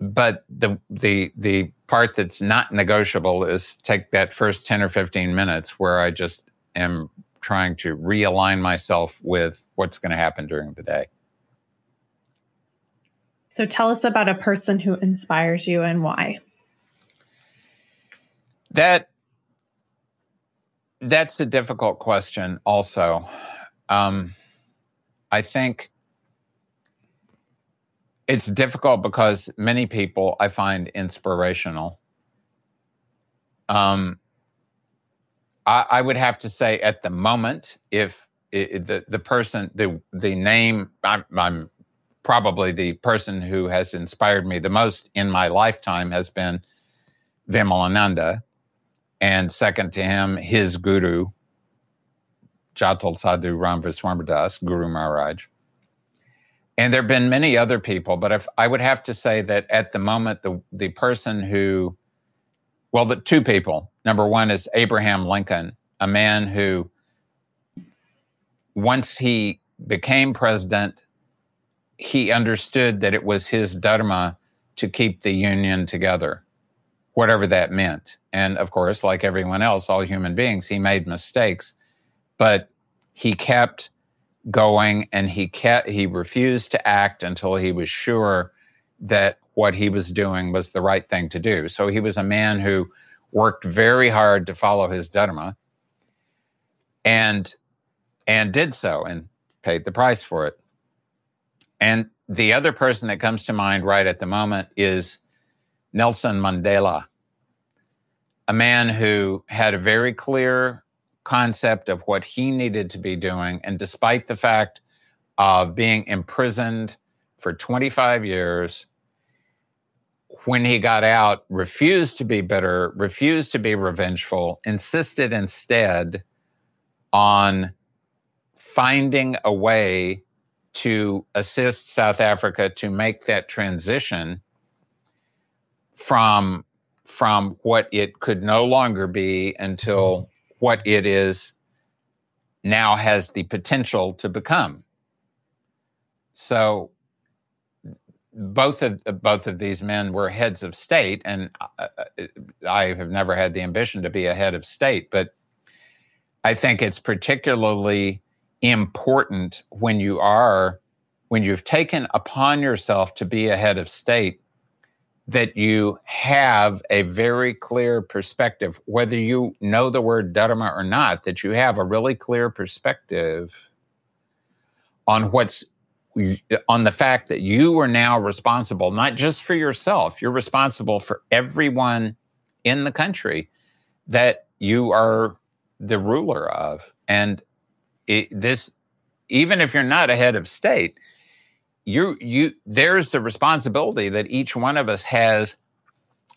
but the the the part that's not negotiable is take that first 10 or 15 minutes where I just am trying to realign myself with what's going to happen during the day. So tell us about a person who inspires you and why. That that's a difficult question, also. Um, I think it's difficult because many people I find inspirational. Um, I, I would have to say at the moment, if it, the the person the the name I'm, I'm, probably the person who has inspired me the most in my lifetime has been Vimalananda, and second to him, his guru, Jatal Sadhu Ram Das, Guru Maharaj. And there have been many other people, but if I would have to say that at the moment, the the person who, well, the two people. Number one is Abraham Lincoln, a man who, once he became president, he understood that it was his dharma to keep the union together, whatever that meant. And of course, like everyone else, all human beings, he made mistakes, but he kept going and he kept he refused to act until he was sure that what he was doing was the right thing to do. So he was a man who worked very hard to follow his dharma and and did so and paid the price for it. And the other person that comes to mind right at the moment is Nelson Mandela, a man who had a very clear concept of what he needed to be doing. And despite the fact of being imprisoned for 25 years, when he got out, refused to be bitter, refused to be revengeful, insisted instead on finding a way to assist South Africa to make that transition from from what it could no longer be until what it is now has the potential to become. So both of both of these men were heads of state, and uh, uh, I have never had the ambition to be a head of state, but I think it's particularly important when you are when you've taken upon yourself to be a head of state that you have a very clear perspective, whether you know the word dharma or not, that you have a really clear perspective on what's on the fact that you are now responsible not just for yourself, you're responsible for everyone in the country that you are the ruler of. And it, this, even if you're not a head of state, you you there's the responsibility that each one of us has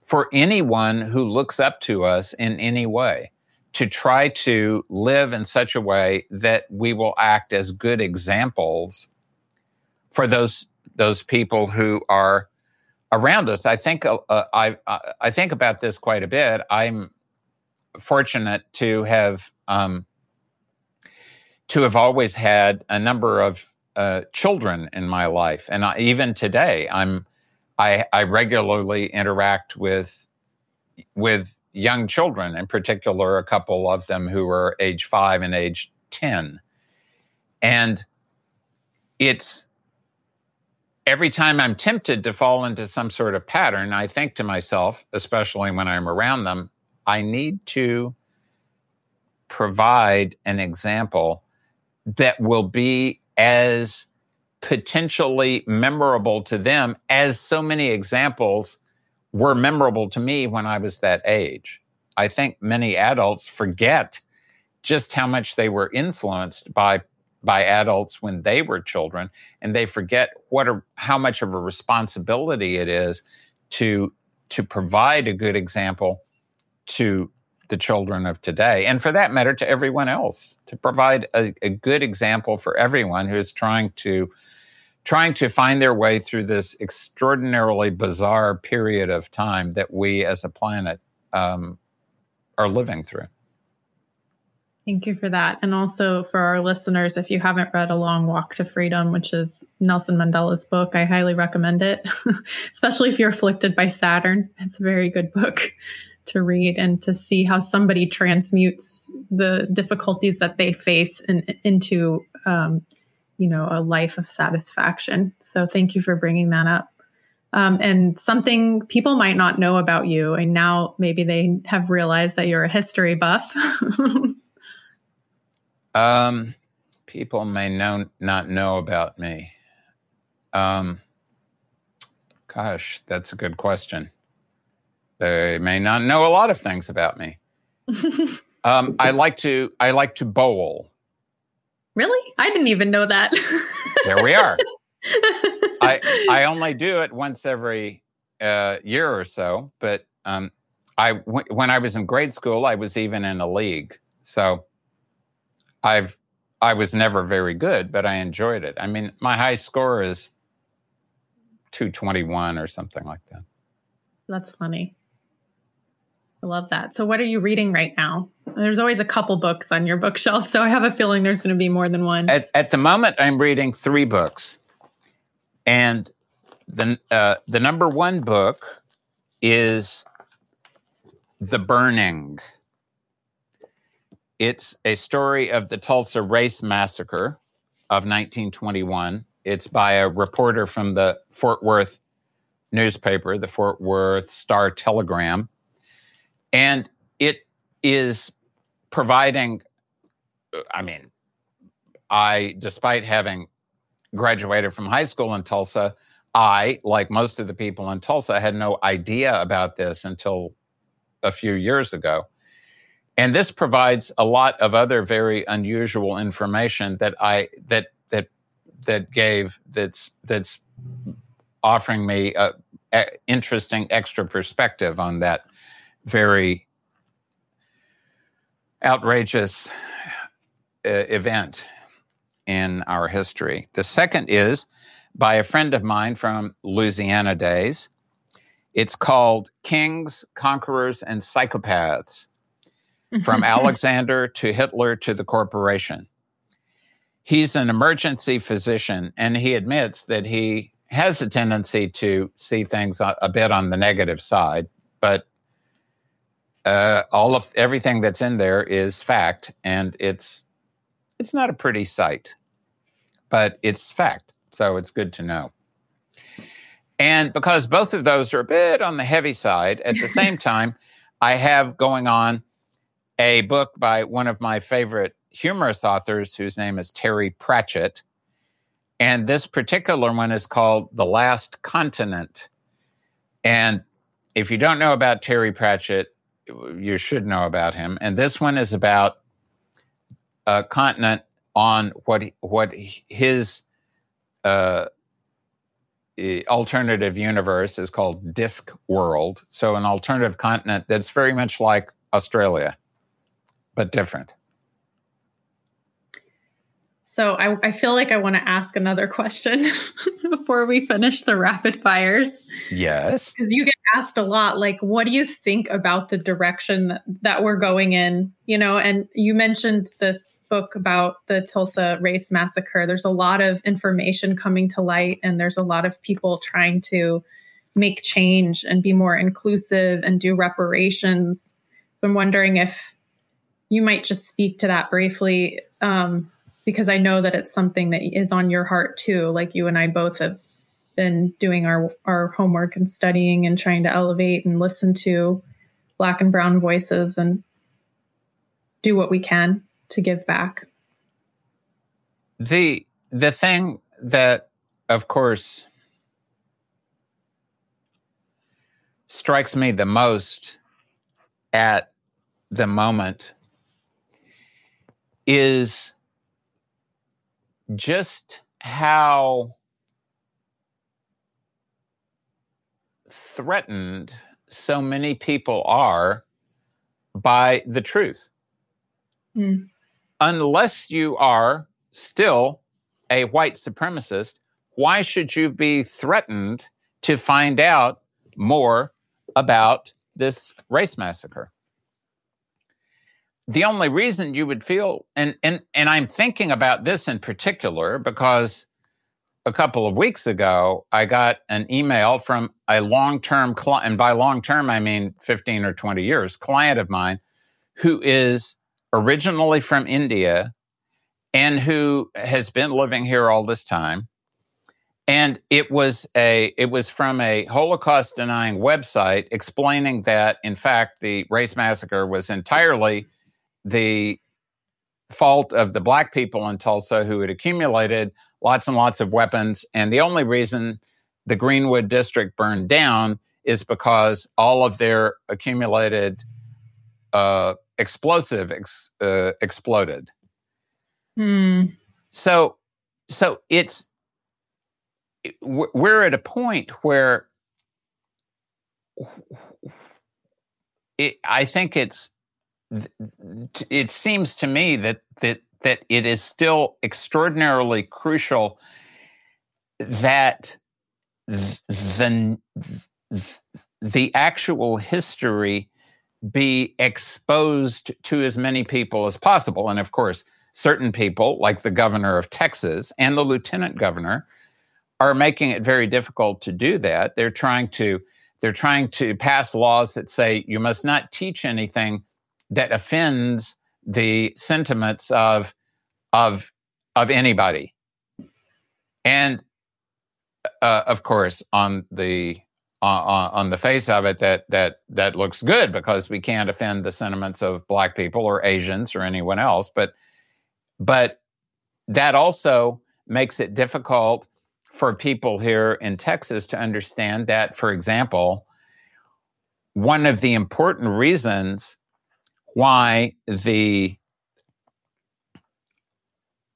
for anyone who looks up to us in any way to try to live in such a way that we will act as good examples for those those people who are around us. I think uh, uh I I think about this quite a bit. I'm fortunate to have um, to have always had a number of uh, children in my life, and I, even today, I'm I, I regularly interact with with young children, in particular, a couple of them who are age five and age ten, and it's every time I'm tempted to fall into some sort of pattern, I think to myself, especially when I'm around them, I need to provide an example that will be as potentially memorable to them as so many examples were memorable to me when I was that age. I think many adults forget just how much they were influenced by by adults when they were children and they forget what a, how much of a responsibility it is to to provide a good example to the children of today, and for that matter, to everyone else, to provide a, a good example for everyone who is trying to trying to find their way through this extraordinarily bizarre period of time that we as a planet um, are living through. Thank you for that. And also for our listeners, if you haven't read A Long Walk to Freedom, which is Nelson Mandela's book, I highly recommend it, especially if you're afflicted by Saturn. It's a very good book to read and to see how somebody transmutes the difficulties that they face in, into, um, you know, a life of satisfaction. So thank you for bringing that up. Um, and something people might not know about you, and now maybe they have realized that you're a history buff. Um, people may know not know about me. Um, gosh, that's a good question. They may not know a lot of things about me. um, I like to I like to bowl. Really? I didn't even know that. there we are. I I only do it once every uh, year or so, but um, I w- when I was in grade school, I was even in a league. So I've I was never very good, but I enjoyed it. I mean, my high score is 221 or something like that. That's funny. I love that. So, what are you reading right now? There's always a couple books on your bookshelf, so I have a feeling there's going to be more than one. At, at the moment, I'm reading three books, and the uh, the number one book is The Burning. It's a story of the Tulsa Race Massacre of 1921. It's by a reporter from the Fort Worth newspaper, the Fort Worth Star Telegram and it is providing, I mean, I, despite having graduated from high school in Tulsa, I, like most of the people in Tulsa, had no idea about this until a few years ago. And this provides a lot of other very unusual information that I that that that gave that's that's offering me a, a interesting extra perspective on that very outrageous uh, event in our history. The second is by a friend of mine from Louisiana days. It's called Kings, Conquerors, and Psychopaths From Alexander to Hitler to the Corporation. He's an emergency physician, and he admits that he has a tendency to see things a, a bit on the negative side, but uh, all of everything that's in there is fact, and it's it's not a pretty sight, but it's fact. So it's good to know. And because both of those are a bit on the heavy side, at the same time, I have going on a book by one of my favorite humorous authors whose name is Terry Pratchett. And this particular one is called The Last Continent. And if you don't know about Terry Pratchett, you should know about him. And this one is about a continent on what what his uh, alternative universe is called Disc World. So an alternative continent that's very much like Australia, but different. So I, I feel like I want to ask another question before we finish the rapid fires. Yes. Because you get asked a lot, like, what do you think about the direction that we're going in? You know, and you mentioned this book about the Tulsa race massacre. There's a lot of information coming to light, and there's a lot of people trying to make change and be more inclusive and do reparations. So I'm wondering if you might just speak to that briefly. Um, because I know that it's something that is on your heart too. Like you and I both have been doing our, our homework and studying and trying to elevate and listen to black and brown voices and do what we can to give back. The the thing that of course strikes me the most at the moment is just how threatened so many people are by the truth. Mm. Unless you are still a white supremacist, why should you be threatened to find out more about this race massacre? The only reason you would feel and and and I'm thinking about this in particular because a couple of weeks ago I got an email from a long-term client and by long-term I mean 15 or 20 years client of mine who is originally from India and who has been living here all this time. And it was a it was from a holocaust denying website explaining that in fact the race massacre was entirely the fault of the black people in Tulsa who had accumulated lots and lots of weapons. And the only reason the Greenwood district burned down is because all of their accumulated uh, explosive ex, uh, exploded. Hmm. So, so it's we're at a point where it, I think it's it seems to me that that that it is still extraordinarily crucial that the the actual history be exposed to as many people as possible. And of course certain people like the governor of Texas and the lieutenant governor are making it very difficult to do that. They're trying to they're trying to pass laws that say you must not teach anything that offends the sentiments of of of anybody. And uh, of course on the uh, on the face of it that that that looks good because we can't offend the sentiments of black people or asians or anyone else. But but that also makes it difficult for people here in Texas to understand that, for example, one of the important reasons why the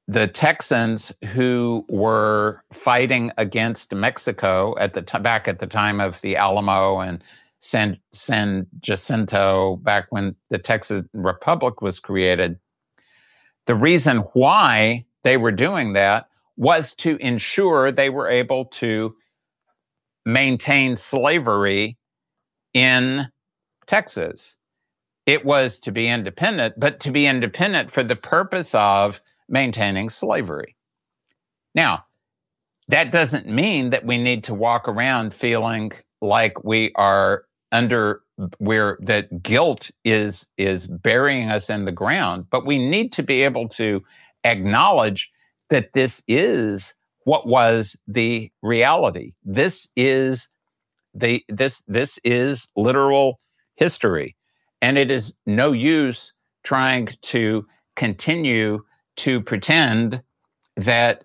the Texans who were fighting against Mexico at the t- back at the time of the Alamo and San, San Jacinto, back when the Texas Republic was created, the reason why they were doing that was to ensure they were able to maintain slavery in Texas. It was to be independent, but to be independent for the purpose of maintaining slavery. Now, that doesn't mean that we need to walk around feeling like we are under where that guilt is is burying us in the ground but we need to be able to acknowledge that this is what was the reality. This is the this this is literal history. And it is no use trying to continue to pretend that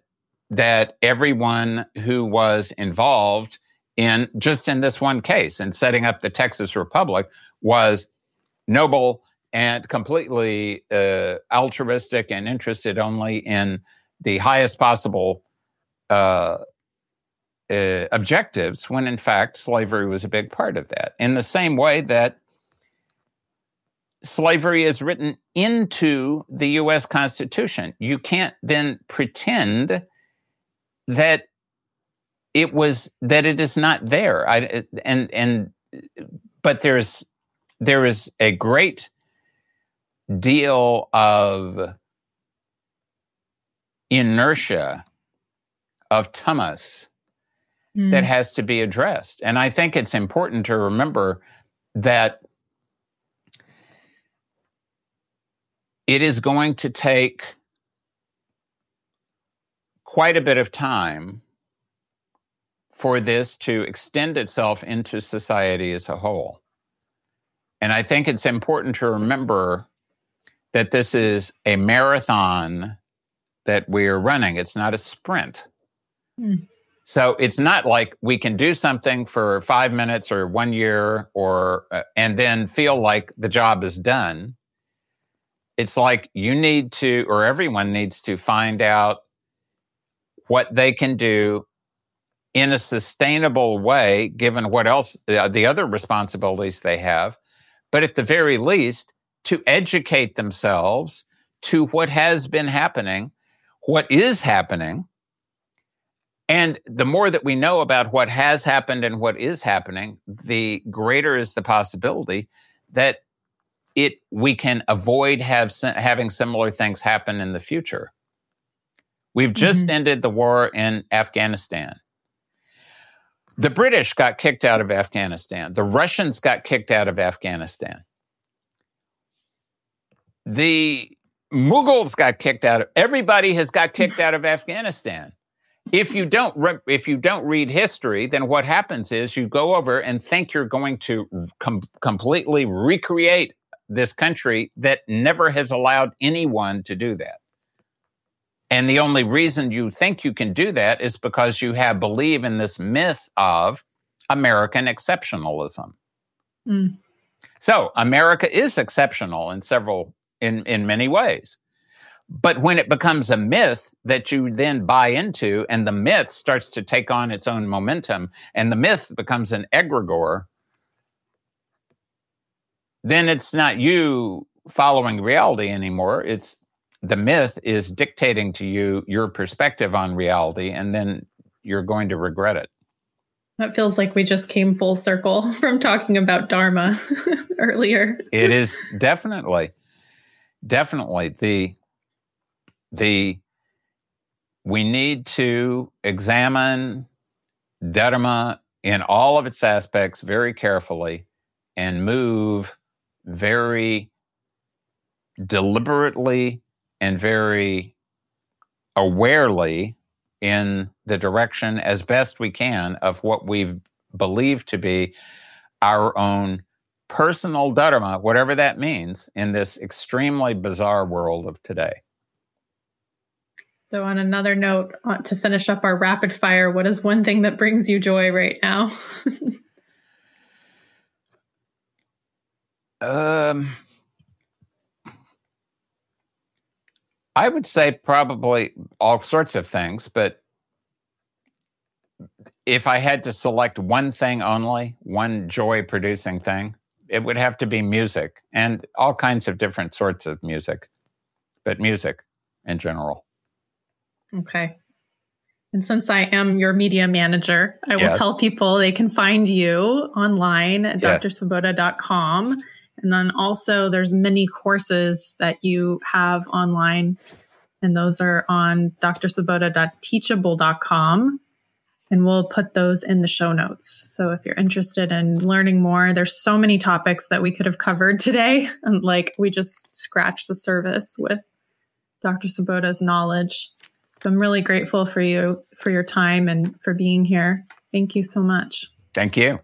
that everyone who was involved in just in this one case in setting up the Texas Republic was noble and completely uh, altruistic and interested only in the highest possible uh, uh, objectives when in fact slavery was a big part of that. In the same way that slavery is written into the US Constitution, you can't then pretend that it was that it is not there. I, and and but there's there is a great deal of inertia of tamas mm. that has to be addressed. And I think it's important to remember that it is going to take quite a bit of time for this to extend itself into society as a whole. And I think it's important to remember that this is a marathon that we're running. It's not a sprint. Mm. So it's not like we can do something for five minutes or one year or uh, and then feel like the job is done. It's like you need to, or everyone needs to find out what they can do in a sustainable way, given what else, the other responsibilities they have. But at the very least, to educate themselves to what has been happening what is happening. And the more that we know about what has happened and what is happening, the greater is the possibility that it we can avoid have having similar things happen in the future. We've just mm-hmm. ended the war in Afghanistan. The British got kicked out of Afghanistan. The Russians got kicked out of Afghanistan. The Mughals got kicked out of everybody has got kicked out of Afghanistan. If you don't re- if you don't read history, then what happens is you go over and think you're going to com- completely recreate this country that never has allowed anyone to do that. And the only reason you think you can do that is because you have believe in this myth of American exceptionalism. Mm. So America is exceptional in several in in many ways. But when it becomes a myth that you then buy into and the myth starts to take on its own momentum and the myth becomes an egregore, then it's not you following reality anymore. It's the myth is dictating to you your perspective on reality, and then you're going to regret it. That feels like we just came full circle from talking about Dharma earlier. it is definitely, definitely the the we need to examine Dharma in all of its aspects very carefully and move very deliberately and very awarely in the direction as best we can of what we've believed to be our own personal dharma, whatever that means, in this extremely bizarre world of today. So, on another note, uh, to finish up our rapid fire, what is one thing that brings you joy right now? um, I would say probably all sorts of things, but if I had to select one thing only, one joy producing thing, it would have to be music and all kinds of different sorts of music, but music in general. Okay. And since I am your media manager, I will yes. tell people they can find you online at yes. And then also there's many courses that you have online, and those are on drsvoboda.teachable.com. And we'll put those in the show notes. So if you're interested in learning more, there's so many topics that we could have covered today. And like we just scratched the surface with Dr. Svoboda's knowledge. So I'm really grateful for you for your time and for being here. Thank you so much. Thank you.